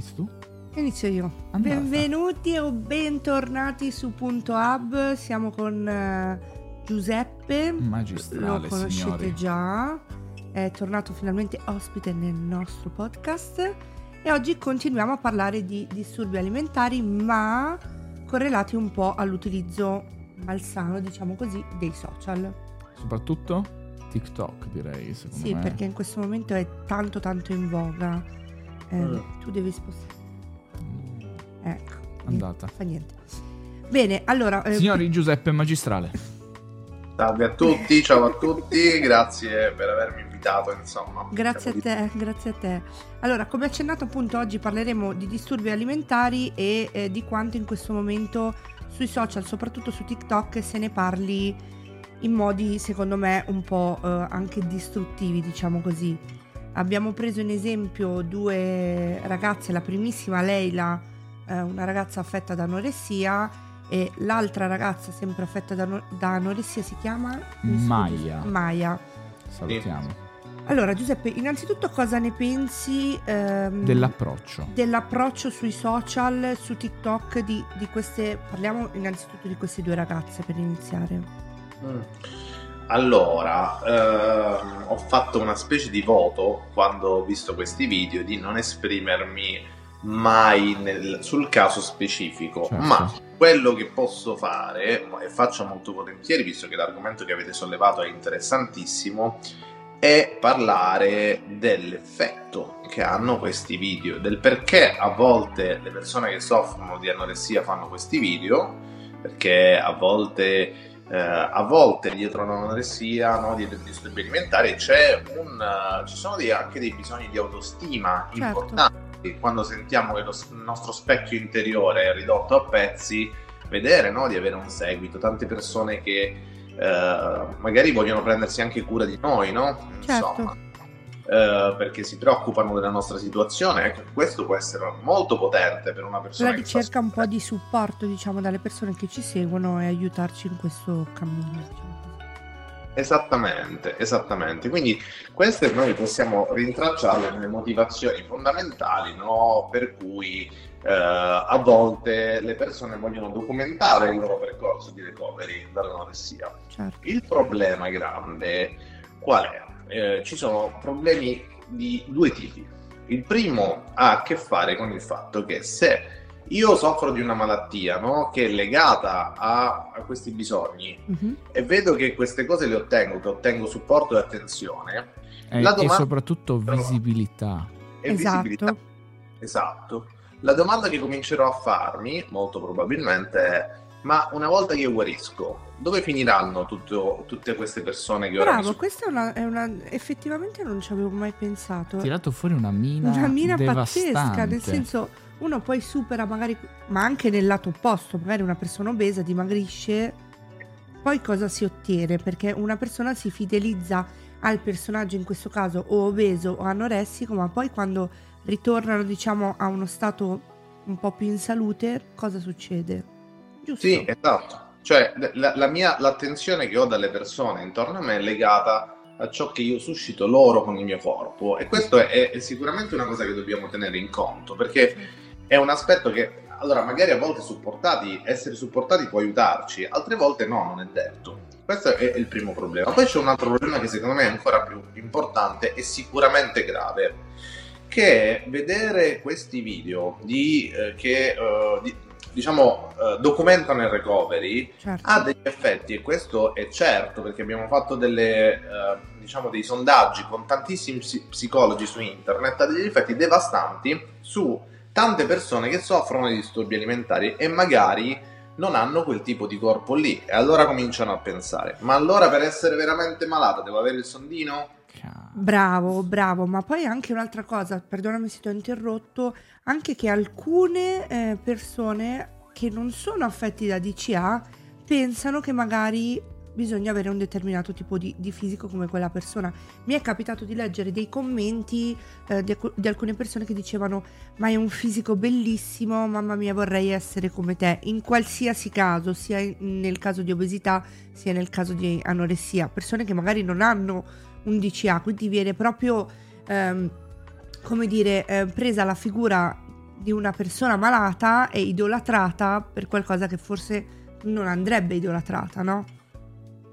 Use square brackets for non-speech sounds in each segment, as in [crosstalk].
Inizi tu? Inizio io. Andata. Benvenuti o bentornati su Punto Hub. Siamo con eh, Giuseppe. Magistrale, Lo conoscete signori. già. È tornato finalmente ospite nel nostro podcast. E oggi continuiamo a parlare di disturbi alimentari, ma correlati un po' all'utilizzo malsano, diciamo così, dei social. Soprattutto TikTok, direi, secondo Sì, me. perché in questo momento è tanto tanto in voga. Eh, Mm. Tu devi spostare. Mm, Ecco. Andata. Fa niente. Bene, allora... eh, Signori Giuseppe Magistrale. Salve a tutti, ciao a tutti, grazie per avermi invitato, insomma. Grazie a te, grazie a te. Allora, come accennato appunto oggi parleremo di disturbi alimentari e eh, di quanto in questo momento sui social, soprattutto su TikTok, se ne parli in modi secondo me un po' eh, anche distruttivi, diciamo così. Abbiamo preso in esempio due ragazze, la primissima Leila, eh, una ragazza affetta da anoressia e l'altra ragazza sempre affetta da, ano- da anoressia si chiama Maya. Maya. Salutiamo. Allora, Giuseppe, innanzitutto cosa ne pensi ehm, Dell'approccio. dell'approccio sui social, su TikTok di, di queste... Parliamo innanzitutto di queste due ragazze per iniziare. Mm. Allora, ehm, ho fatto una specie di voto quando ho visto questi video di non esprimermi mai nel- sul caso specifico, Certo. ma quello che posso fare, e faccio molto volentieri visto che l'argomento che avete sollevato è interessantissimo, è parlare dell'effetto che hanno questi video, del perché a volte le persone che soffrono di anoressia fanno questi video, perché a volte eh, a volte dietro l'anoressia, no, dietro i disturbi alimentari, c'è un, eh, ci sono dei- anche dei bisogni di autostima Certo. importanti. Quando sentiamo che lo il nostro specchio interiore è ridotto a pezzi, vedere no, di avere un seguito, tante persone che eh, magari vogliono prendersi anche cura di noi, no? Certo. Eh, perché si preoccupano della nostra situazione, ecco, questo può essere molto potente per una persona La ricerca un po' di supporto, diciamo, dalle persone che ci seguono e aiutarci in questo cammino. Diciamo. Esattamente, esattamente. Quindi queste noi possiamo rintracciarle nelle motivazioni fondamentali, no? Per cui eh, a volte le persone vogliono documentare il loro percorso di recovery dall'anoressia. Certo. Il problema grande qual è? Eh, ci sono problemi di due tipi. Il primo ha a che fare con il fatto che se io soffro di una malattia no? che è legata a, a questi bisogni Mhm. e vedo che queste cose le ottengo, che ottengo supporto e attenzione E, La e domanda- soprattutto visibilità. e Esatto. visibilità. Esatto. La domanda che comincerò a farmi, molto probabilmente, è: ma una volta che io guarisco, dove finiranno tutto- tutte queste persone che ora mi Bravo, questa è una, è una- Effettivamente non ci avevo mai pensato. Ha tirato fuori una mina una mina devastante. pazzesca, nel senso uno poi supera magari, ma anche nel lato opposto, magari una persona obesa dimagrisce, poi cosa si ottiene? Perché una persona si fidelizza al personaggio, in questo caso o obeso o anoressico, ma poi quando ritornano diciamo a uno stato un po' più in salute, cosa succede? Giusto? Sì, esatto. Cioè, la, la mia, l'attenzione che ho dalle persone intorno a me è legata a ciò che io suscito loro con il mio corpo e questo è, è sicuramente una cosa che dobbiamo tenere in conto perché è un aspetto che, allora, magari a volte supportati, essere supportati può aiutarci, altre volte no, non è detto. Questo è il primo problema. Poi c'è un altro problema che secondo me è ancora più importante e sicuramente grave, che è vedere questi video di, eh, che eh, di- diciamo eh, documentano il recovery Certo. ha degli effetti e questo è certo perché abbiamo fatto delle, eh, diciamo dei sondaggi con tantissimi psi- psicologi su internet ha degli effetti devastanti su tante persone che soffrono di disturbi alimentari e magari non hanno quel tipo di corpo lì e allora cominciano a pensare ma allora per essere veramente malata devo avere il sondino? Bravo, bravo, ma poi anche un'altra cosa, perdonami se ti ho interrotto, anche che alcune eh, persone che non sono affetti da DCA pensano che magari bisogna avere un determinato tipo di, di fisico come quella persona. Mi è capitato di leggere dei commenti eh, di, di alcune persone che dicevano ma hai un fisico bellissimo, mamma mia vorrei essere come te, in qualsiasi caso, sia nel caso di obesità sia nel caso di anoressia, persone che magari non hanno un DCA, quindi viene proprio, ehm, come dire, eh, presa la figura di una persona malata e idolatrata per qualcosa che forse non andrebbe idolatrata, no?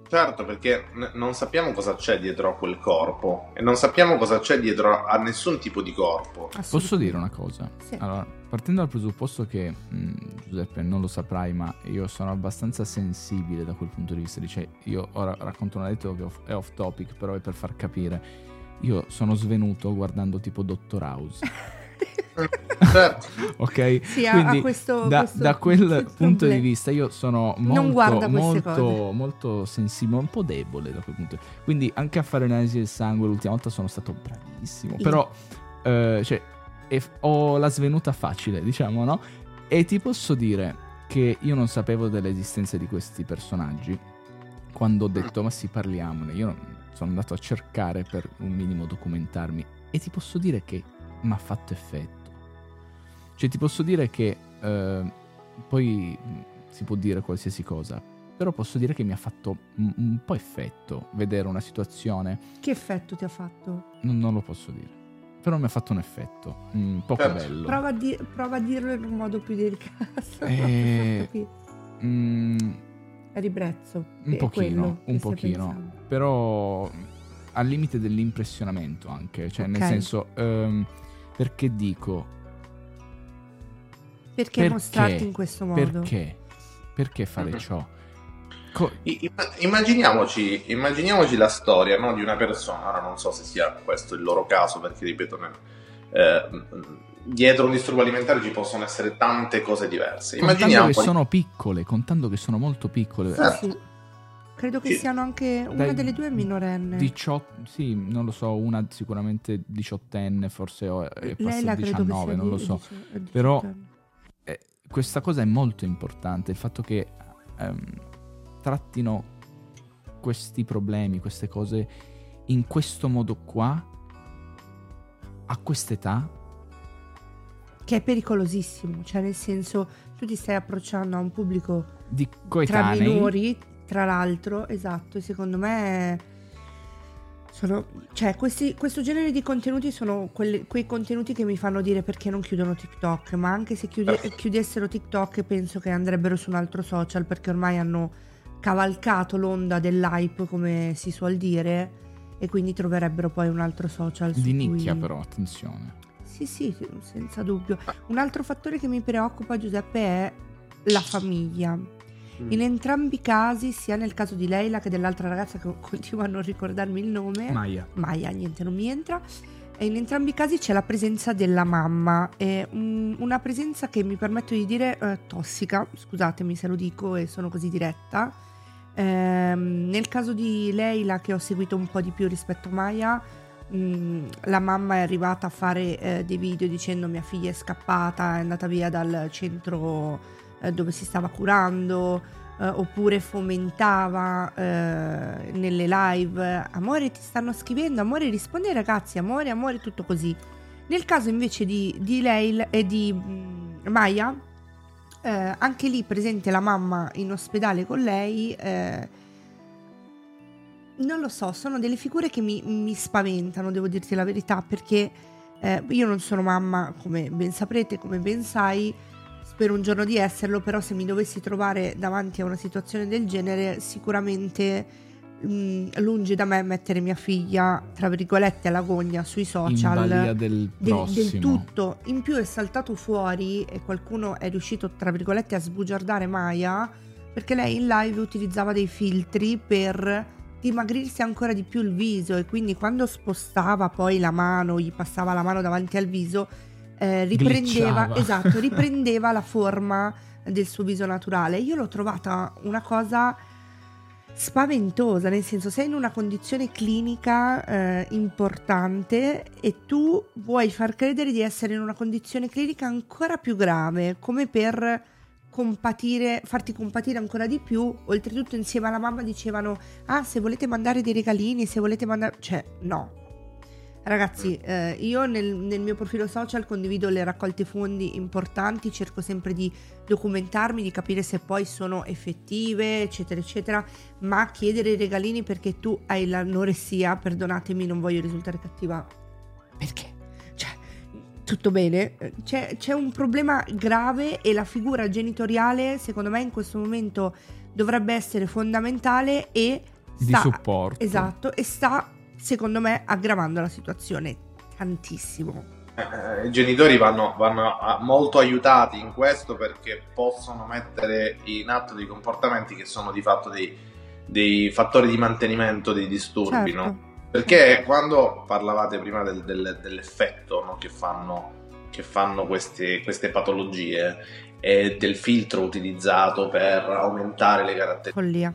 Certo, perché n- non sappiamo cosa c'è dietro a quel corpo e non sappiamo cosa c'è dietro a nessun tipo di corpo. Posso dire una cosa? Sì. Allora, partendo dal presupposto che mh, Giuseppe non lo saprai, ma io sono abbastanza sensibile da quel punto di vista. Dice, io ora racconto un aneddoto che off- è off topic, però è per far capire. Io sono svenuto guardando tipo Dottor House. [laughs] certo. ok? Sì, Quindi questo, da, questo- da quel punto di problema. vista io sono molto, molto, molto sensibile, un po' debole da quel punto. Quindi anche a fare l'analisi del sangue l'ultima volta sono stato bravissimo. Sì. Però eh, cioè, è- ho la svenuta facile, diciamo, no? E ti posso dire che io non sapevo dell'esistenza di questi personaggi quando ho detto ma sì parliamone. Io sono andato a cercare per un minimo documentarmi e ti posso dire che mi ha fatto effetto. Cioè ti posso dire che eh, poi si può dire qualsiasi cosa, però posso dire che mi ha fatto un, un po' effetto vedere una situazione, Che effetto ti ha fatto? non, non lo posso dire, però mi ha fatto un effetto, un poco Certo. bello. Prova a, di- prova a dirlo in un modo più delicato. [laughs] Eh, Capi- Mm, A ribrezzo. un è quello pochino, un pochino, però al limite dell'impressionamento anche, cioè nel Ok. senso, ehm, perché dico, Perché, Perché? mostrarti in questo modo? perché? Perché fare Mhm. ciò? Co- I- Immaginiamoci, immaginiamoci la storia no, di una persona, ora non so se sia questo il loro caso, perché ripeto, eh, dietro un disturbo alimentare ci possono essere tante cose diverse. contando Immaginiamo che sono piccole, contando che sono molto piccole, Certo. Credo che siano anche una Dai, delle due minorenne. 18, sì, non lo so, una sicuramente diciottenne, forse o- è che 19, sia non lo so. dici- eh, Però- 18 anni. Eh, questa cosa è molto importante, il fatto che ehm, trattino questi problemi, queste cose in questo modo qua, a quest'età, Che è pericolosissimo, cioè nel senso tu ti stai approcciando a un pubblico di tra coetanei, minori, tra l'altro, esatto, secondo me sono, cioè questi, questo genere di contenuti sono quelli- quei contenuti che mi fanno dire perché non chiudono TikTok, ma anche se chiude- Certo. chiudessero TikTok penso che andrebbero su un altro social perché ormai hanno cavalcato l'onda dell'hype, come si suol dire, e quindi troverebbero poi un altro social di nicchia cui- però, attenzione. Sì, sì, senza dubbio. Un altro fattore che mi preoccupa, Giuseppe, è la famiglia. Mm. In entrambi i casi, sia nel caso di Leila che dell'altra ragazza che [laughs] continua a non ricordarmi il nome, Maya. Maya, niente, non mi entra. E in entrambi i casi c'è la presenza della mamma, è un- una presenza che mi permetto di dire eh, tossica, scusatemi se lo dico e sono così diretta. Ehm, nel caso di Leila, che ho seguito un po' di più rispetto a Maya, mh, la mamma è arrivata a fare eh, dei video dicendo mia figlia è scappata, è andata via dal centro eh, dove si stava curando, eh, oppure fomentava eh, nelle live amore ti stanno scrivendo, amore rispondi ragazzi, amore, amore, tutto così. Nel caso invece di, di lei e di mm, Maya, eh, anche lì presente la mamma in ospedale con lei, eh, non lo so, sono delle figure che mi, mi spaventano, devo dirti la verità, perché eh, io non sono mamma, come ben saprete, come ben sai, spero un giorno di esserlo, però se mi dovessi trovare davanti a una situazione del genere, sicuramente mh, lungi da me mettere mia figlia, tra virgolette, alla gogna sui social. del Del, del tutto. In più è saltato fuori e qualcuno è riuscito, tra virgolette, a sbugiardare Maya perché lei in live utilizzava dei filtri per dimagrirsi ancora di più il viso e quindi quando spostava poi la mano, gli passava la mano davanti al viso, eh, riprendeva, esatto, [laughs] riprendeva la forma del suo viso naturale. Io l'ho trovata una cosa spaventosa, nel senso sei in una condizione clinica eh, importante e tu vuoi far credere di essere in una condizione clinica ancora più grave, come per compatire, farti compatire ancora di più. Oltretutto insieme alla mamma dicevano, ah se volete mandare dei regalini, se volete mandare... Cioè, no. Ragazzi, eh, io nel, nel mio profilo social condivido le raccolte fondi importanti, cerco sempre di documentarmi, di capire se poi sono effettive, eccetera, eccetera, ma chiedere i regalini perché tu hai l'anoressia, perdonatemi, non voglio risultare cattiva. Perché? Cioè, tutto bene. C'è, c'è un problema grave e la figura genitoriale, secondo me, in questo momento dovrebbe essere fondamentale e Di sta, supporto. Esatto, e sta, secondo me, aggravando la situazione tantissimo. Eh, I genitori vanno, vanno a- molto aiutati in questo perché possono mettere in atto dei comportamenti che sono di fatto dei, dei fattori di mantenimento dei disturbi, Certo. no? Perché quando parlavate prima del- del- dell'effetto no, che fanno, che fanno queste, queste patologie e del filtro utilizzato per aumentare le caratteristiche Follia.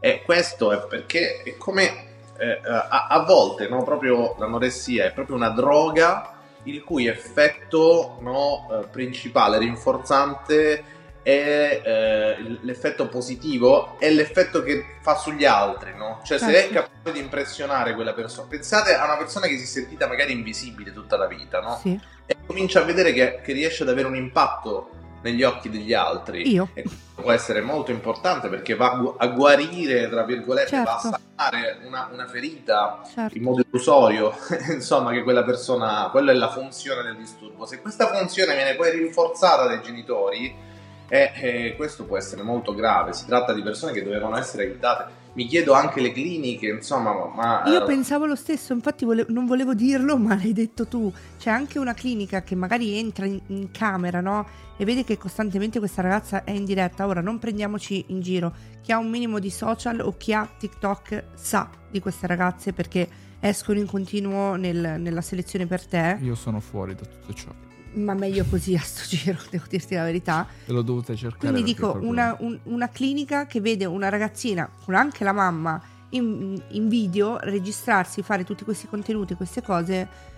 e questo è perché è come eh, a, a volte no, proprio l'anoressia è proprio una droga il cui effetto no, eh, principale, rinforzante, è eh, l'effetto positivo, è l'effetto che fa sugli altri, no? Cioè se è Certo. capace di impressionare quella persona, pensate a una persona che si è sentita magari invisibile tutta la vita, no? Sì. E comincia a vedere che, che riesce ad avere un impatto negli occhi degli altri. Io. E può essere molto importante perché va a gu- a guarire, tra virgolette, va a Certo. sanare una, una ferita Certo. in modo illusorio, [laughs] insomma, che quella persona, quella è la funzione del disturbo. Se questa funzione viene poi rinforzata dai genitori, eh, eh, questo può essere molto grave. Si tratta di persone che dovevano essere aiutate. Mi chiedo anche le cliniche, insomma, ma Io pensavo lo stesso, infatti vole- non volevo dirlo, ma l'hai detto tu. C'è anche una clinica che magari entra in, in camera, no? E vede che costantemente questa ragazza è in diretta. Ora non prendiamoci in giro. Chi ha un minimo di social o chi ha TikTok sa di queste ragazze perché escono in continuo nel- nella selezione per te. Io sono fuori da tutto ciò. Ma meglio così a sto giro, [laughs] devo dirti la verità. E l'ho dovuta cercare. Quindi dico, una, un- una clinica che vede una ragazzina con anche la mamma in, in video registrarsi, fare tutti questi contenuti, queste cose.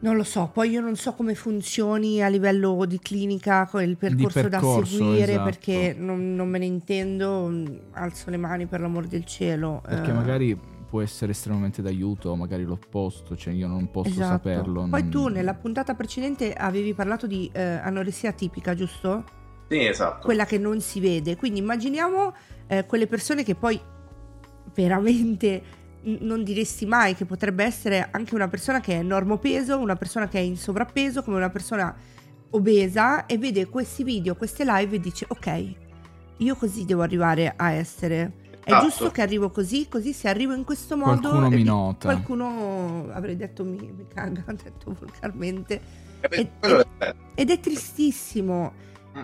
Non lo so, poi io non so come funzioni a livello di clinica, il percorso, da percorso, seguire, esatto. perché non, non me ne intendo, alzo le mani per l'amor del cielo. Perché eh, magari può essere estremamente d'aiuto, magari l'opposto, cioè io non posso esatto. saperlo. Poi non- tu nella puntata precedente avevi parlato di eh, anoressia tipica, giusto? sì, esatto. quella che non si vede. Quindi immaginiamo eh, quelle persone che poi veramente non diresti mai che potrebbe essere anche una persona che è normopeso, una persona che è in sovrappeso, come una persona obesa e vede questi video, queste live e dice ok, io così devo arrivare a essere. È Esatto. giusto che arrivo così, così se arrivo in questo modo... Qualcuno mi vi- nota. Qualcuno avrei detto mi, mi caga, [laughs] ho detto volgarmente. Eh, e- quello è. Ed è tristissimo.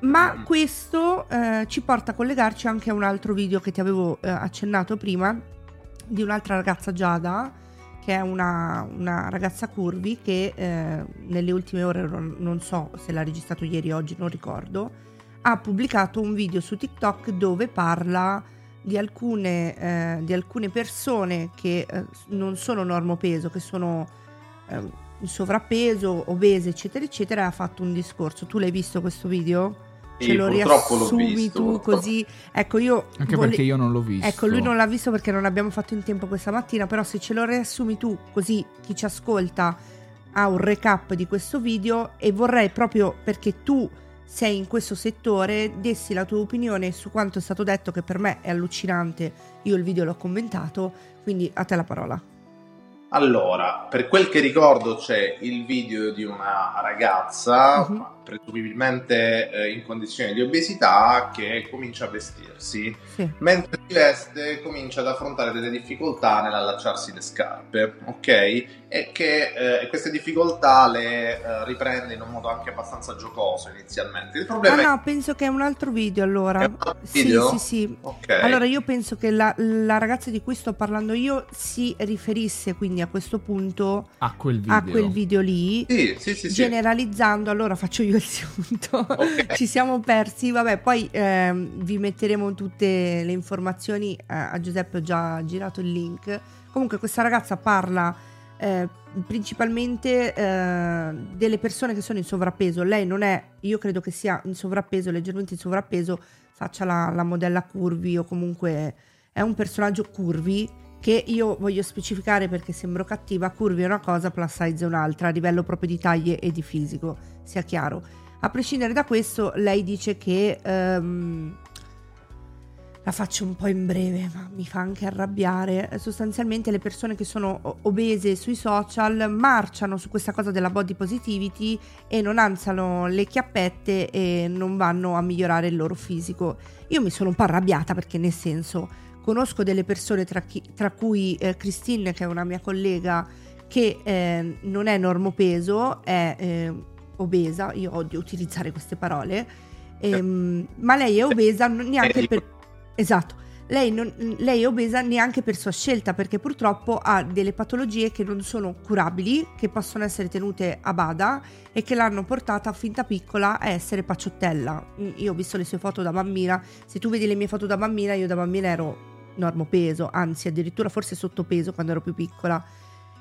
Ma questo eh, ci porta a collegarci anche a un altro video che ti avevo eh, accennato prima di un'altra ragazza Giada, che è una, una ragazza curvi che eh, nelle ultime ore, non, non so se l'ha registrato ieri o oggi, non ricordo, ha pubblicato un video su TikTok dove parla di alcune, eh, di alcune persone che eh, non sono normopeso, che sono eh, in sovrappeso, obese, eccetera, eccetera, e ha fatto un discorso. Tu l'hai visto questo video? Sì, Ce lo riassumi tu così. Ecco, io Anche vole- perché io non l'ho visto. Ecco, lui non l'ha visto perché non abbiamo fatto in tempo questa mattina, però se ce lo riassumi tu, così chi ci ascolta ha un recap di questo video e vorrei proprio perché tu sei in questo settore, dessi la tua opinione su quanto è stato detto che per me è allucinante. Io il video l'ho commentato, quindi a te la parola. Allora, per quel che ricordo c'è il video di una ragazza, Mhm. presumibilmente eh, in condizioni di obesità, che comincia a vestirsi. Sì. Mentre si veste comincia ad affrontare delle difficoltà nell'allacciarsi le scarpe, ok? E che eh, queste difficoltà le eh, riprende in un modo anche abbastanza giocoso inizialmente. Il Ah problema no, penso che è un altro video allora. è altro Sì, video? sì, sì. Ok. Allora io penso che la, la ragazza di cui sto parlando io si riferisse quindi a questo punto A quel video. a quel video lì, Sì, sì, sì, sì. generalizzando, allora faccio io il sunto. Ok. [laughs] Ci siamo persi, vabbè, poi ehm, vi metteremo tutte le informazioni, eh, a Giuseppe ho già girato il link. Comunque questa ragazza parla eh, principalmente eh, delle persone che sono in sovrappeso. Lei non è, io credo che sia in sovrappeso, leggermente in sovrappeso, faccia la, la modella curvi o comunque è un personaggio curvi che io voglio specificare perché sembro cattiva, curvi è una cosa, plus size è un'altra, a livello proprio di taglie e di fisico, sia chiaro. A prescindere da questo, lei dice che ehm, la faccio un po' in breve, ma mi fa anche arrabbiare. Sostanzialmente le persone che sono obese sui social marciano su questa cosa della body positivity e non alzano le chiappette e non vanno a migliorare il loro fisico. Io mi sono un po' arrabbiata perché nel senso conosco delle persone tra, chi, tra cui eh, Christine che è una mia collega che eh, non è normopeso, è eh, obesa, io odio utilizzare queste parole, ehm, ma lei è obesa neanche per Esatto. Lei, non, lei, è obesa neanche per sua scelta perché purtroppo ha delle patologie che non sono curabili, che possono essere tenute a bada e che l'hanno portata fin da piccola a essere pacciottella. Io ho visto le sue foto da bambina, se tu vedi le mie foto da bambina, io da bambina ero normopeso, anzi addirittura forse sottopeso quando ero più piccola.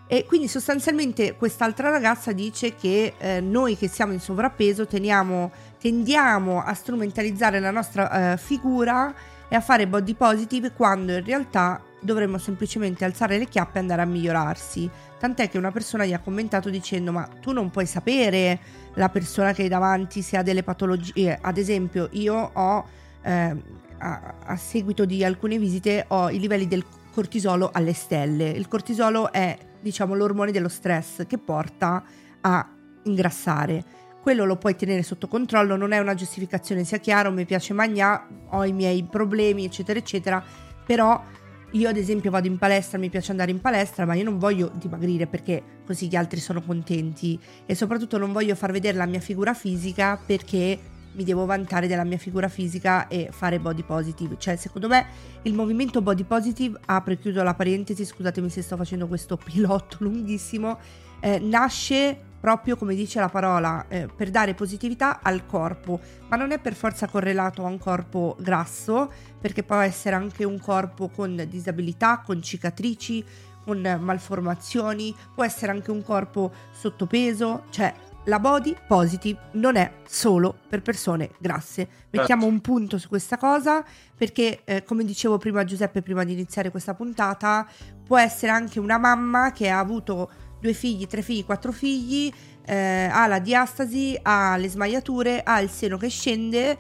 E quindi sostanzialmente quest'altra ragazza dice che eh, noi che siamo in sovrappeso teniamo, tendiamo a strumentalizzare la nostra eh, figura e a fare body positive quando in realtà dovremmo semplicemente alzare le chiappe e andare a migliorarsi. Tant'è che una persona gli ha commentato dicendo ma tu non puoi sapere la persona che hai davanti se ha delle patologie. Ad esempio io ho, eh, a, a seguito di alcune visite, ho i livelli del cortisolo alle stelle. Il cortisolo è diciamo l'ormone dello stress che porta a ingrassare quello lo puoi tenere sotto controllo, non è una giustificazione, sia chiaro, mi piace mangiare, ho i miei problemi, eccetera, eccetera, però io ad esempio vado in palestra, mi piace andare in palestra, ma io non voglio dimagrire perché così gli altri sono contenti e soprattutto non voglio far vedere la mia figura fisica perché mi devo vantare della mia figura fisica e fare body positive. Cioè, secondo me il movimento body positive, apro e chiudo la parentesi, scusatemi se sto facendo questo [laughs] pilotto lunghissimo, eh, nasce proprio come dice la parola, eh, per dare positività al corpo, ma non è per forza correlato a un corpo grasso, perché può essere anche un corpo con disabilità, con cicatrici, con malformazioni, può essere anche un corpo sottopeso, cioè la body positive non è solo per persone grasse. Mettiamo certo. un punto su questa cosa perché, eh, come dicevo prima a Giuseppe, prima di iniziare questa puntata, può essere anche una mamma che ha avuto due figli, tre figli, quattro figli, eh, ha la diastasi, ha le smagliature, ha il seno che scende,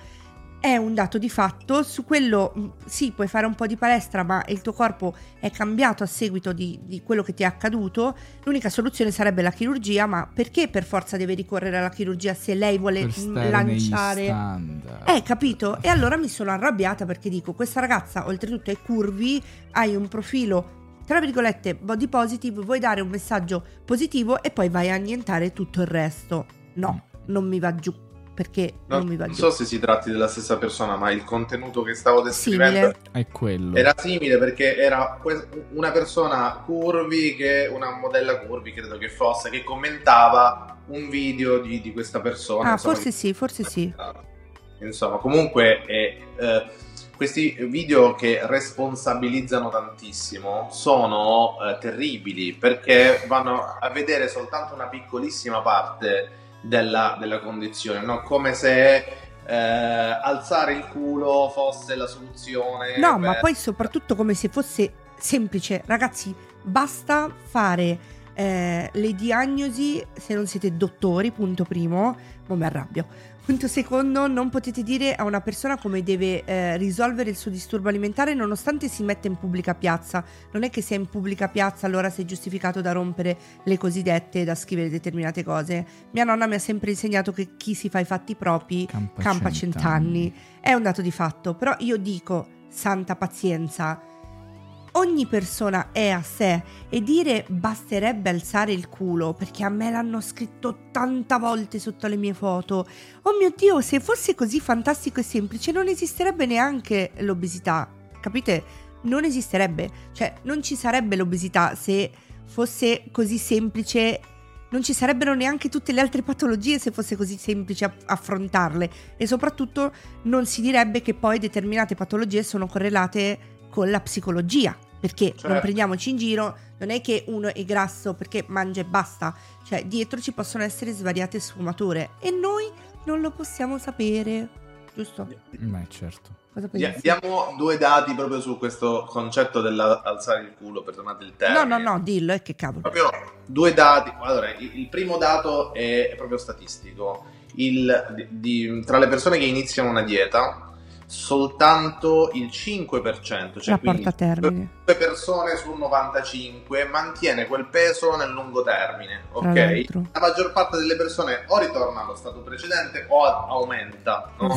è un dato di fatto, su quello mm, sì puoi fare un po' di palestra ma il tuo corpo è cambiato a seguito di, di quello che ti è accaduto, l'unica soluzione sarebbe la chirurgia, ma perché per forza deve ricorrere alla chirurgia se lei vuole lanciare... Eh, capito? E allora mi sono arrabbiata perché dico, questa ragazza oltretutto è curvi, hai un profilo tra virgolette, body positive, vuoi dare un messaggio positivo e poi vai a annientare tutto il resto. No, non mi va giù. Perché no, non mi va non giù. Non so se si tratti della stessa persona, ma il contenuto che stavo descrivendo è quello. Era simile perché era una persona curvi, che una modella curvi, credo che fosse, che commentava un video di, di questa persona. Ah, insomma, forse sì, forse sì. Insomma, comunque è. Eh, questi video che responsabilizzano tantissimo sono eh, terribili perché vanno a vedere soltanto una piccolissima parte della, della condizione, no? come se eh, alzare il culo fosse la soluzione. No, per... ma poi soprattutto come se fosse semplice. Ragazzi, basta fare eh, le diagnosi se non siete dottori, punto primo, ma mi arrabbio Punto secondo, non potete dire a una persona come deve eh, risolvere il suo disturbo alimentare nonostante si metta in pubblica piazza. Non è che sia in pubblica piazza allora sei giustificato da rompere le cosiddette, da scrivere determinate cose. Mia nonna mi ha sempre insegnato che chi si fa i fatti propri campa, campa cent'anni. cent'anni. È un dato di fatto, però io dico, santa pazienza, ogni persona è a sé e dire basterebbe alzare il culo perché a me l'hanno scritto tanta volte sotto le mie foto. Oh mio Dio, se fosse così fantastico e semplice non esisterebbe neanche l'obesità. Capite? Non esisterebbe. Cioè, non ci sarebbe l'obesità se fosse così semplice non ci sarebbero neanche tutte le altre patologie se fosse così semplice affrontarle e soprattutto non si direbbe che poi determinate patologie sono correlate con la psicologia, perché certo. non prendiamoci in giro, non è che uno è grasso perché mangia e basta, cioè dietro ci possono essere svariate sfumature e noi non lo possiamo sapere, giusto? Beh, certo. Diamo due dati proprio su questo concetto dell'alzare il culo, perdonate il termine. No, no, no, dillo, è eh, che cavolo. Proprio due dati. Allora, il primo dato è proprio statistico. Il, di, di, tra le persone che iniziano una dieta, soltanto il 5%, cioè porta termine. due persone su 95 mantiene quel peso nel lungo termine, ok? La maggior parte delle persone o ritorna allo stato precedente o aumenta no?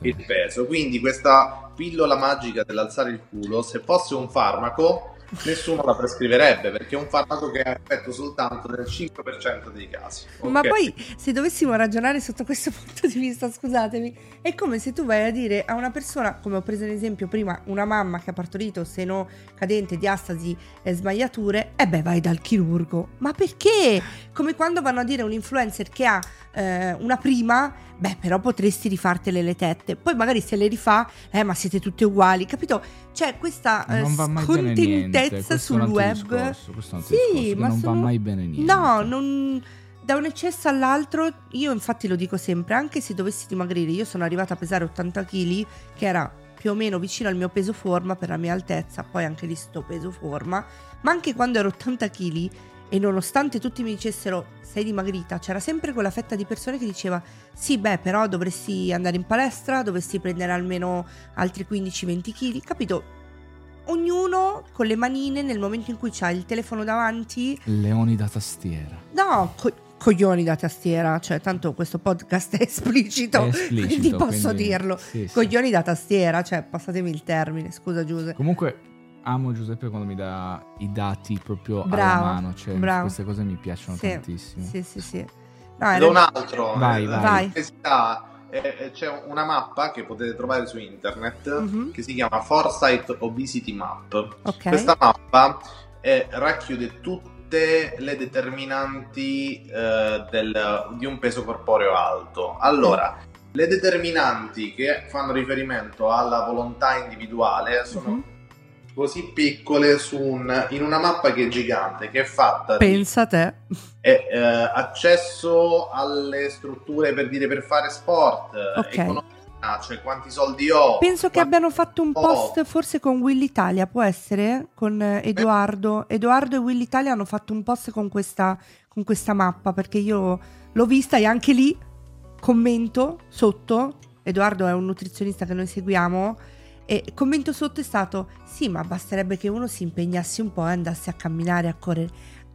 Il peso. Quindi questa pillola magica dell'alzare il culo, se fosse un farmaco, nessuno la prescriverebbe perché è un farmaco che ha effetto soltanto nel 5% dei casi. Ma ok? poi, se dovessimo ragionare sotto questo [laughs] punto di vista, scusatemi, è come se tu vai a dire a una persona, come ho preso in esempio prima, una mamma che ha partorito seno cadente, diastasi e smagliature, e beh, vai dal chirurgo. Ma perché? Come quando vanno a dire a un influencer che ha eh, una prima, beh, però potresti rifartele le tette. Poi magari se le rifà, eh, ma siete tutte uguali, capito? C'è questa eh, scontentezza sul web. discorso, Sì, ma non sono- va mai bene niente. No, non... da un eccesso all'altro, io infatti lo dico sempre, anche se dovessi dimagrire, io sono arrivata a pesare 80 kg, che era più o meno vicino al mio peso forma per la mia altezza, poi anche lì sto peso forma, ma anche quando ero 80 kg e nonostante tutti mi dicessero sei dimagrita, c'era sempre quella fetta di persone che diceva sì beh però dovresti andare in palestra, dovresti prendere almeno altri 15-20 kg, capito? Ognuno con le manine nel momento in cui c'ha il telefono davanti Leoni da tastiera. No, co- coglioni da tastiera, cioè tanto questo podcast è esplicito, È esplicito, quindi posso quindi- dirlo. sì, sì. Coglioni da tastiera, cioè passatemi il termine, scusa Giuseppe. Comunque amo Giuseppe quando mi dà i dati proprio Bravo, alla mano, cioè bravo. queste cose mi piacciono Sì, tantissimo. Sì, sì, sì. No, era- Da un altro, Vai, eh, vai. Eh, eh, c'è una mappa che potete trovare su internet Mhm. che si chiama Foresight Obesity Map. Ok. Questa mappa eh, racchiude tutte le determinanti eh, del- di un peso corporeo alto. Allora, le determinanti che fanno riferimento alla volontà individuale sono Mhm. Così piccole su un- in una mappa che è gigante, che è fatta di Pensa te. e, eh, accesso alle strutture per dire per fare sport, eh, Ok. economia, cioè quanti soldi ho. Penso che abbiano fatto un Oh. post forse con Will Italia, può essere? Con eh, Edoardo. Edoardo e Will Italia hanno fatto un post con questa, con questa mappa perché io l'ho vista e anche lì commento sotto. Edoardo è un nutrizionista che noi seguiamo. E il commento sotto è stato: Sì, ma basterebbe che uno si impegnasse un po' e andasse a camminare, a correre.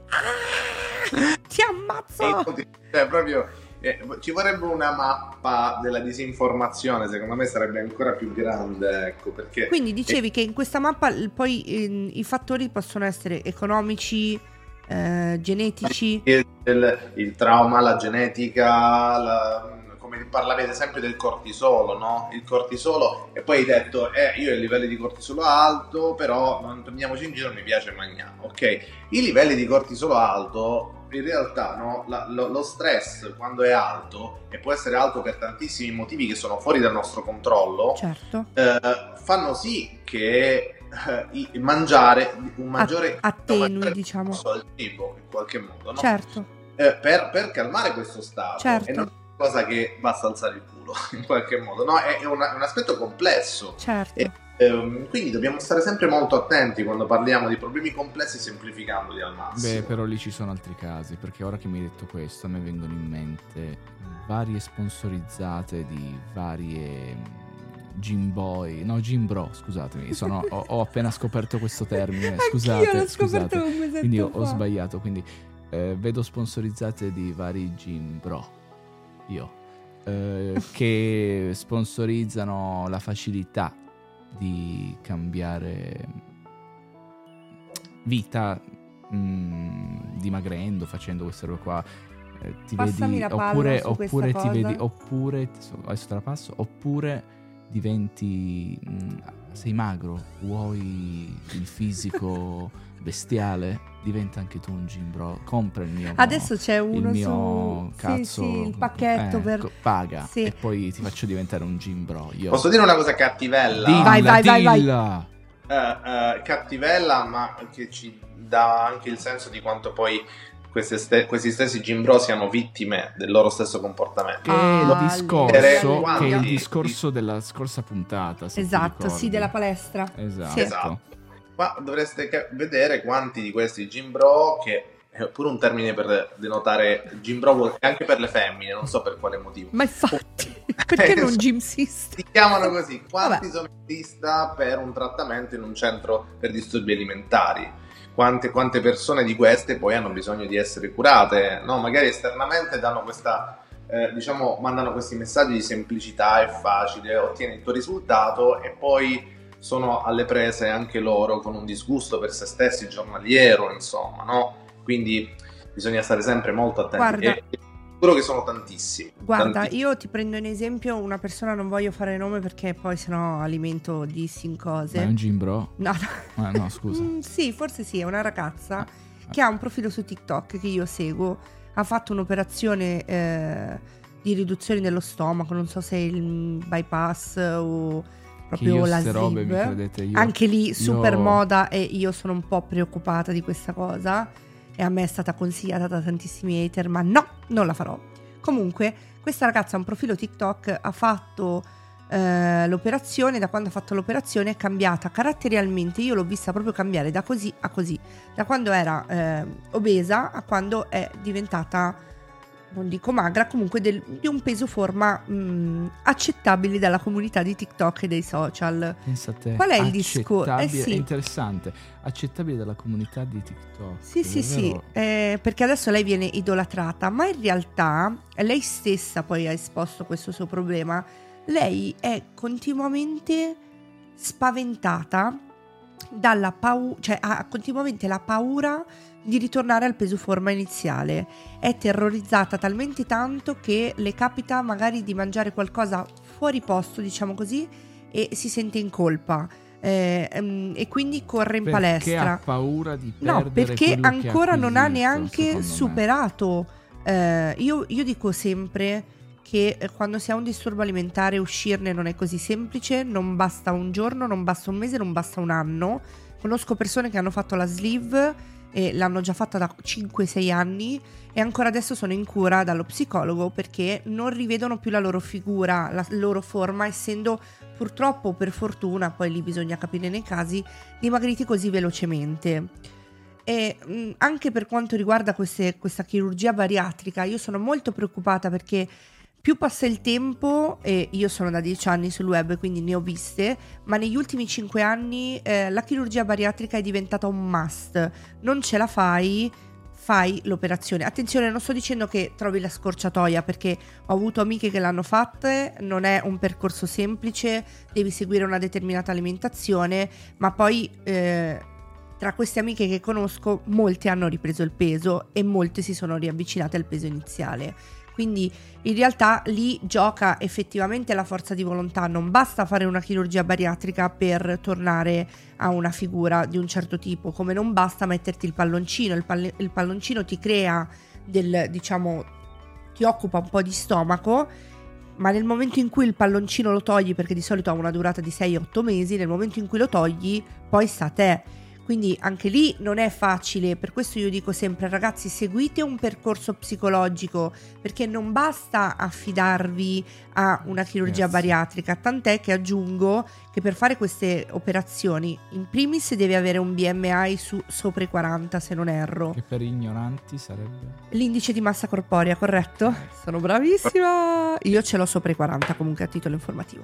Ah, [laughs] ti ammazzo! Cioè, proprio eh, ci vorrebbe una mappa della disinformazione, secondo me sarebbe ancora più grande, ecco, perché Quindi dicevi che in questa mappa poi ehm, i fattori possono essere economici, eh, genetici. il, il- il trauma, la genetica, la- come parlavi ad esempio del cortisolo, no? Il cortisolo, e poi hai detto, eh, io ho i livelli di cortisolo alto, però non prendiamoci in giro, mi piace mangiare, ok? I livelli di cortisolo alto, in realtà, no? La- lo, lo stress quando è alto, e può essere alto per tantissimi motivi che sono fuori dal nostro controllo, Certo. eh, fanno sì che eh, mangiare un maggiore A- attenui, un maggiore diciamo. del cibo in qualche modo, no? Certo. Eh, per, per calmare questo stato Certo. e non cosa che basta alzare il culo [laughs] in qualche modo, no? È, è una- un aspetto complesso. Certo. Eh, Ehm, quindi dobbiamo stare sempre molto attenti quando parliamo di problemi complessi semplificandoli al massimo. Beh, però lì ci sono altri casi, perché ora che mi hai detto questo, a me vengono in mente varie sponsorizzate di varie mm, gym boy, no gym bro, scusatemi, sono- ho, ho appena scoperto questo termine, [laughs] scusate, l'ho scoperto scusate, quindi ho, ho sbagliato, quindi eh, vedo sponsorizzate di vari gym bro, io, eh, che sponsorizzano la facilità di cambiare vita mm, dimagrendo, facendo queste robe qua. eh, ti Passami vedi oppure, oppure ti cosa. vedi oppure adesso te la passo oppure diventi mm, sei magro vuoi il fisico bestiale diventa anche tu un gym bro compra il mio Adesso c'è il uno mio su cazzo sì, sì, il pacchetto eh, per paga Sì. e poi ti faccio diventare un gym bro io Posso dire una cosa cattivella? Dilla, Vai, vai, vai, vai. dilla. Eh, eh, cattivella, ma che ci dà anche il senso di quanto poi ste- questi stessi gym bro siano vittime del loro stesso comportamento. che Ah, è il alleluia. discorso che è il discorso della scorsa puntata Esatto, sì, della palestra. esatto, Sì. Esatto. Ma dovreste ca- vedere quanti di questi gym bro, che è pure un termine per denotare gym bro, vuol- anche per le femmine, non so per quale motivo. Ma infatti [laughs] Perché non Eh, gym system? Si chiamano così. Quanti Vabbè. sono in lista per un trattamento in un centro per disturbi alimentari? Quante, quante persone di queste poi hanno bisogno di essere curate? No, magari esternamente danno questa, eh, diciamo, mandano questi messaggi di semplicità e facile, ottieni il tuo risultato e poi sono alle prese anche loro con un disgusto per se stessi giornaliero, insomma, no? Quindi bisogna stare sempre molto attenti. Guarda. E sicuro che sono tantissimi. Guarda, tantissimi. io ti prendo in esempio una persona, non voglio fare nome perché poi sennò alimento dissi in Ma è cose. un gym bro? No, no. Ah, no, scusa. [laughs] Mm, sì, forse sì, è una ragazza Ah. che ha un profilo su TikTok che io seguo. Ha fatto un'operazione eh, di riduzione dello stomaco, non so se è il bypass o Che proprio io la ste robe, mi sleeve. credete, io... Anche lì super io- moda e io sono un po' preoccupata di questa cosa e a me è stata consigliata da tantissimi hater, ma no, non la farò. Comunque, questa ragazza ha un profilo TikTok, ha fatto eh, l'operazione, da quando ha fatto l'operazione è cambiata caratterialmente, io l'ho vista proprio cambiare da così a così, da quando era eh, obesa a quando è diventata, non dico magra, comunque del- di un peso forma mh, accettabile dalla comunità di TikTok e dei social. Pensa a te. Qual è il disco- eh, sì. È interessante. Accettabile dalla comunità di TikTok. Sì, sì, sì, eh, perché adesso lei viene idolatrata, ma in realtà lei stessa poi ha esposto questo suo problema. Lei è continuamente spaventata dalla paura, cioè ha continuamente la paura di ritornare al peso forma iniziale. È terrorizzata talmente tanto che le capita magari di mangiare qualcosa fuori posto, diciamo così, e si sente in colpa. Eh, ehm, e quindi corre in Perché palestra. ha paura di perdere No, perché ancora non ha acquisito, neanche superato. eh, io, io dico sempre che eh, quando si ha un disturbo alimentare uscirne non è così semplice, non basta un giorno, non basta un mese, non basta un anno. Conosco persone che hanno fatto la sleeve e l'hanno già fatta da 5-6 anni e ancora adesso sono in cura dallo psicologo perché non rivedono più la loro figura, la loro forma, essendo purtroppo per fortuna, poi lì bisogna capire nei casi, dimagriti così velocemente. E anche per quanto riguarda queste- questa chirurgia bariatrica, io sono molto preoccupata perché più passa il tempo, e io sono da 10 anni sul web, quindi ne ho viste, ma negli ultimi 5 anni eh, la chirurgia bariatrica è diventata un must. Non ce la fai, fai l'operazione. Attenzione, non sto dicendo che trovi la scorciatoia perché ho avuto amiche che l'hanno fatte, non è un percorso semplice, devi seguire una determinata alimentazione, ma poi eh, tra queste amiche che conosco molte hanno ripreso il peso e molte si sono riavvicinate al peso iniziale. Quindi in realtà lì gioca effettivamente la forza di volontà, non basta fare una chirurgia bariatrica per tornare a una figura di un certo tipo, come non basta metterti il palloncino, il, palle- il palloncino ti crea del, diciamo, ti occupa un po' di stomaco, ma nel momento in cui il palloncino lo togli, perché di solito ha una durata di 6-8 mesi, nel momento in cui lo togli, poi sta a te. Quindi anche lì non è facile, per questo io dico sempre ragazzi seguite un percorso psicologico perché non basta affidarvi a una chirurgia Yes. bariatrica, tant'è che aggiungo che per fare queste operazioni in primis deve avere un BMI su, sopra i 40 se non erro. Che per ignoranti sarebbe... L'indice di massa corporea, corretto? Sono bravissima! Io ce l'ho sopra i 40 comunque a titolo informativo.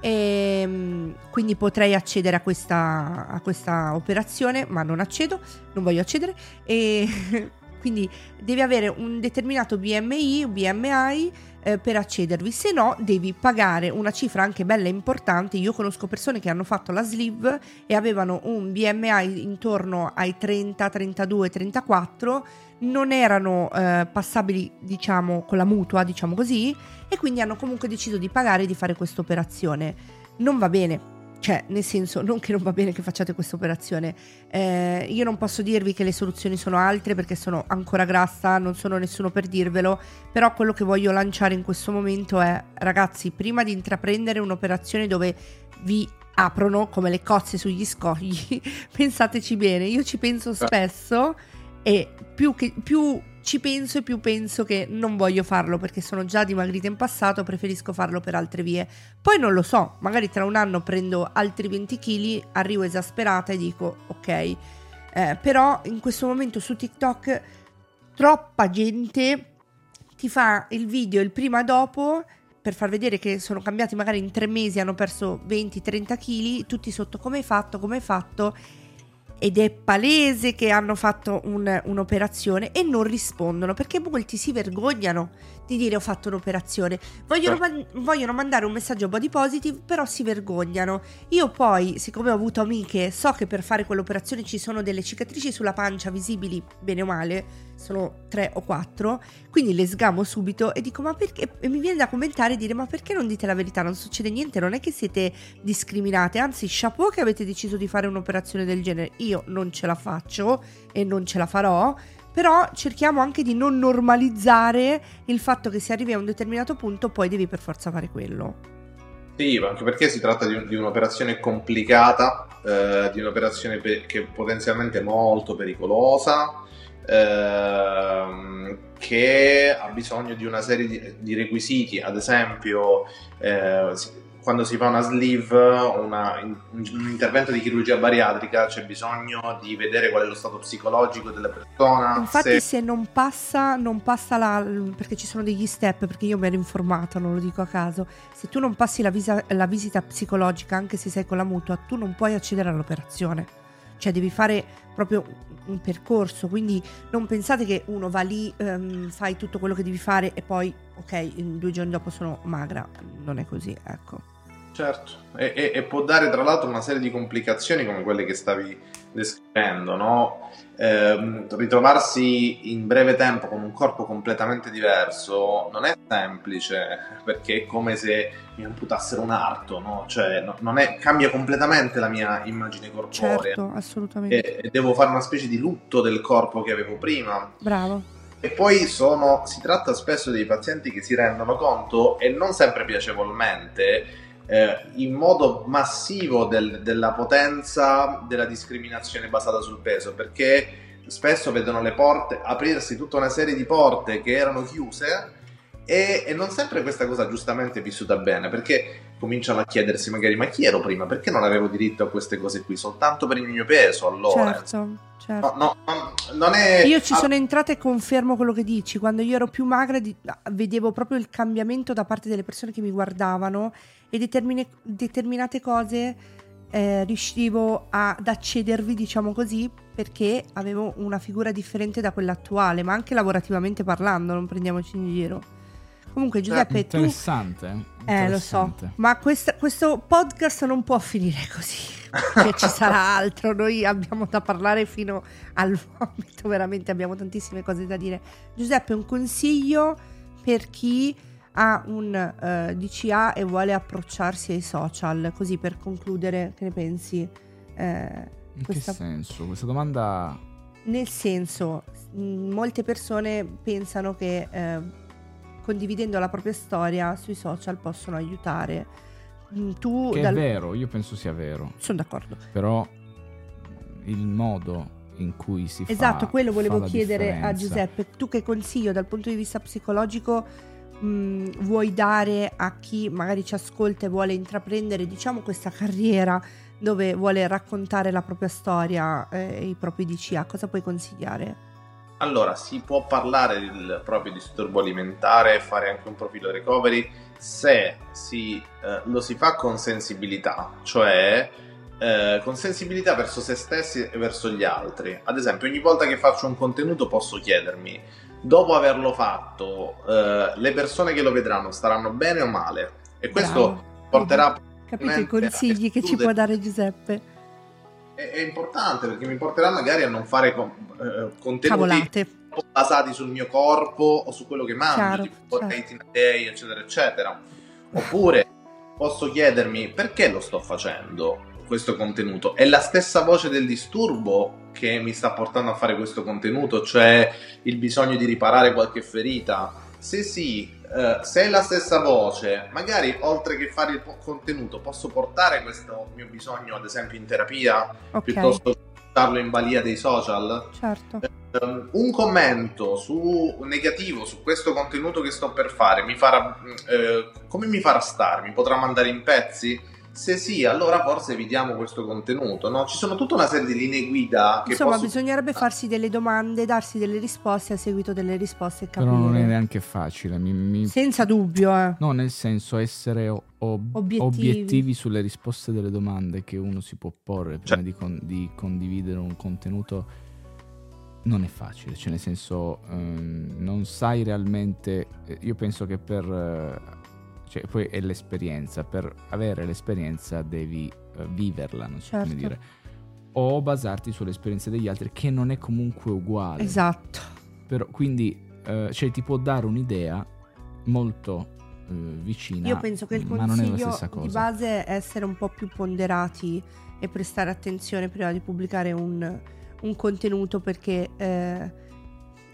Ehm, quindi potrei accedere a questa, a questa operazione, ma non accedo, non voglio accedere. E [laughs] quindi devi avere un determinato BMI, un BMI eh, per accedervi, se no devi pagare una cifra anche bella e importante. Io conosco persone che hanno fatto la sleeve e avevano un BMI intorno ai 30, 32, 34 non erano eh, passabili, diciamo, con la mutua, diciamo così, e quindi hanno comunque deciso di pagare e di fare questa operazione. Non va bene. Cioè, nel senso, non che non va bene che facciate questa operazione. Eh, io non posso dirvi che le soluzioni sono altre perché sono ancora grassa, non sono nessuno per dirvelo, però quello che voglio lanciare in questo momento è, ragazzi, prima di intraprendere un'operazione dove vi aprono come le cozze sugli scogli, [laughs] pensateci bene. Io ci penso spesso e più, che, più ci penso e più penso che non voglio farlo perché sono già dimagrita in passato, preferisco farlo per altre vie. Poi non lo so, magari tra un anno prendo altri 20 kg, arrivo esasperata e dico ok. Eh, però in questo momento su TikTok troppa gente ti fa il video il prima dopo per far vedere che sono cambiati magari in tre mesi, hanno perso 20-30 kg, tutti sotto come hai fatto, come hai fatto ed è palese che hanno fatto un, un'operazione e non rispondono perché molti si vergognano di dire ho fatto un'operazione, vogliono, man- vogliono, mandare un messaggio body positive però si vergognano. Io poi, siccome ho avuto amiche, so che per fare quell'operazione ci sono delle cicatrici sulla pancia visibili bene o male, sono tre o quattro, quindi le sgamo subito e dico ma perché? E mi viene da commentare e dire ma perché non dite la verità? Non succede niente, non è che siete discriminate, anzi chapeau che avete deciso di fare un'operazione del genere. Io non ce la faccio e non ce la farò però cerchiamo anche di non normalizzare il fatto che se arrivi a un determinato punto poi devi per forza fare quello. Sì, anche perché si tratta di, un, di un'operazione complicata, eh, di un'operazione pe- che potenzialmente è molto pericolosa, eh, che ha bisogno di una serie di, di requisiti, ad esempio eh, quando si fa una sleeve, una, un intervento di chirurgia bariatrica, c'è bisogno di vedere qual è lo stato psicologico della persona. Infatti, se, se non passa, non passa la. perché ci sono degli step, perché io mi ero informata, non lo dico a caso. Se tu non passi la, visa, la visita psicologica, anche se sei con la mutua, tu non puoi accedere all'operazione. Cioè, devi fare proprio un percorso. Quindi non pensate che uno va lì, um, fai tutto quello che devi fare e poi, ok, due giorni dopo sono magra. Non è così, ecco. Certo, e, e, e, può dare tra l'altro una serie di complicazioni come quelle che stavi descrivendo, no? eh, ritrovarsi in breve tempo con un corpo completamente diverso non è semplice [laughs] perché è come se mi amputassero un arto, no? Cioè no, è, cambia completamente la mia immagine corporea. Certo, assolutamente. E, e devo fare una specie di lutto del corpo che avevo prima. Bravo. E poi sono, si tratta spesso dei pazienti che si rendono conto, e non sempre piacevolmente, eh, in modo massivo del, della potenza della discriminazione basata sul peso, perché spesso vedono le porte aprirsi tutta una serie di porte che erano chiuse e, e, non sempre questa cosa giustamente è vissuta bene, perché cominciano a chiedersi magari ma chi ero prima, perché non avevo diritto a queste cose qui, soltanto per il mio peso allora. Certo, certo. No, no, non è... Io ci sono entrata e confermo quello che dici, quando io ero più magra di... vedevo proprio il cambiamento da parte delle persone che mi guardavano e determine, determinate cose eh, riuscivo ad accedervi, diciamo così, perché avevo una figura differente da quella attuale, ma anche lavorativamente parlando, non prendiamoci in giro. Comunque Giuseppe, interessante, tu... interessante. Eh, lo so, ma questa, questo podcast non può finire così, che ci sarà [laughs] altro, noi abbiamo da parlare fino al vomito, veramente abbiamo tantissime cose da dire. Giuseppe, un consiglio per chi ha un uh, eh, DCA e vuole approcciarsi ai social, così per concludere, che ne pensi? Eh, In questa... che senso? Questa domanda... Nel senso, molte persone pensano che eh, condividendo la propria storia sui social possono aiutare. Tu che dal... è vero, io penso sia vero. Sono d'accordo. Però il modo in cui si esatto, fa Esatto, quello volevo chiedere differenza. a Giuseppe. Tu che consiglio dal punto di vista psicologico mh, mm, vuoi dare a chi magari ci ascolta e vuole intraprendere diciamo questa carriera dove vuole raccontare la propria storia e eh, i propri DCA, cosa puoi consigliare? Allora, si può parlare del proprio disturbo alimentare e fare anche un profilo recovery se si, eh, lo si fa con sensibilità, cioè eh, con sensibilità verso se stessi e verso gli altri. Ad esempio, ogni volta che faccio un contenuto posso chiedermi dopo averlo fatto, eh, le persone che lo vedranno staranno bene o male? E questo Bravo. porterà... Capito i consigli che ci può dare Giuseppe? È, è, importante perché mi porterà magari a non fare con, eh, contenuti Cavolate. basati sul mio corpo o su quello che mangio, tipo certo. day, eccetera, eccetera. Oppure posso chiedermi perché lo sto facendo questo contenuto. È la stessa voce del disturbo che mi sta portando a fare questo contenuto, cioè il bisogno di riparare qualche ferita. Se sì, eh, se è la stessa voce, magari oltre che fare il contenuto, posso portare questo mio bisogno, ad esempio, in terapia okay. piuttosto che portarlo in balia dei social. Certo. Eh, un commento su negativo su questo contenuto che sto per fare mi farà, eh, come mi farà stare? Mi potrà mandare in pezzi? Se sì, allora forse evitiamo questo contenuto. No? Ci sono tutta una serie di linee guida che Insomma, posso- bisognerebbe farsi delle domande, darsi delle risposte, a seguito delle risposte e capire. Però non è neanche facile. Mi, mi- Senza dubbio, eh. No, nel senso essere ob- Obiettivi. obiettivi. sulle risposte delle domande che uno si può porre prima Cioè- di, con- di condividere un contenuto non è facile. Cioè, nel senso, ehm, non sai realmente. eh, Io penso che per. eh, cioè, poi è l'esperienza. Per avere l'esperienza devi eh, viverla, non so Certo. come dire. O basarti sull'esperienza degli altri, che non è comunque uguale. Esatto. Però, quindi, eh, cioè, ti può dare un'idea molto eh, vicina. Io penso che il consiglio di base è essere un po' più ponderati e prestare attenzione prima di pubblicare un, un contenuto perché eh,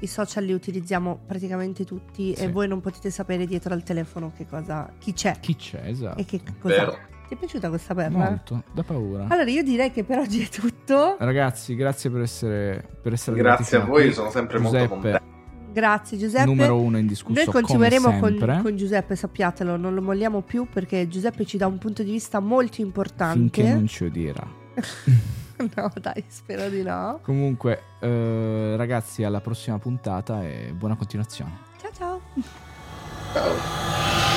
i social li utilizziamo praticamente tutti Sì. e voi non potete sapere dietro al telefono che cosa, chi c'è Chi c'è, esatto. e che cosa. Vero. Ti è piaciuta questa perla? Molto, da paura. Allora io direi che per oggi è tutto. Ragazzi, grazie per essere, per essere Grazie a voi, fino sono qui. sempre molto Giuseppe, contento. Grazie Giuseppe. numero uno indiscusso Noi continueremo con, con Giuseppe, sappiatelo, non lo molliamo più perché Giuseppe ci dà un punto di vista molto importante. finché non ci odierà. [laughs] [laughs] no, dai, spero di no. Comunque, eh, ragazzi, alla prossima puntata e buona continuazione. Ciao ciao. Ciao.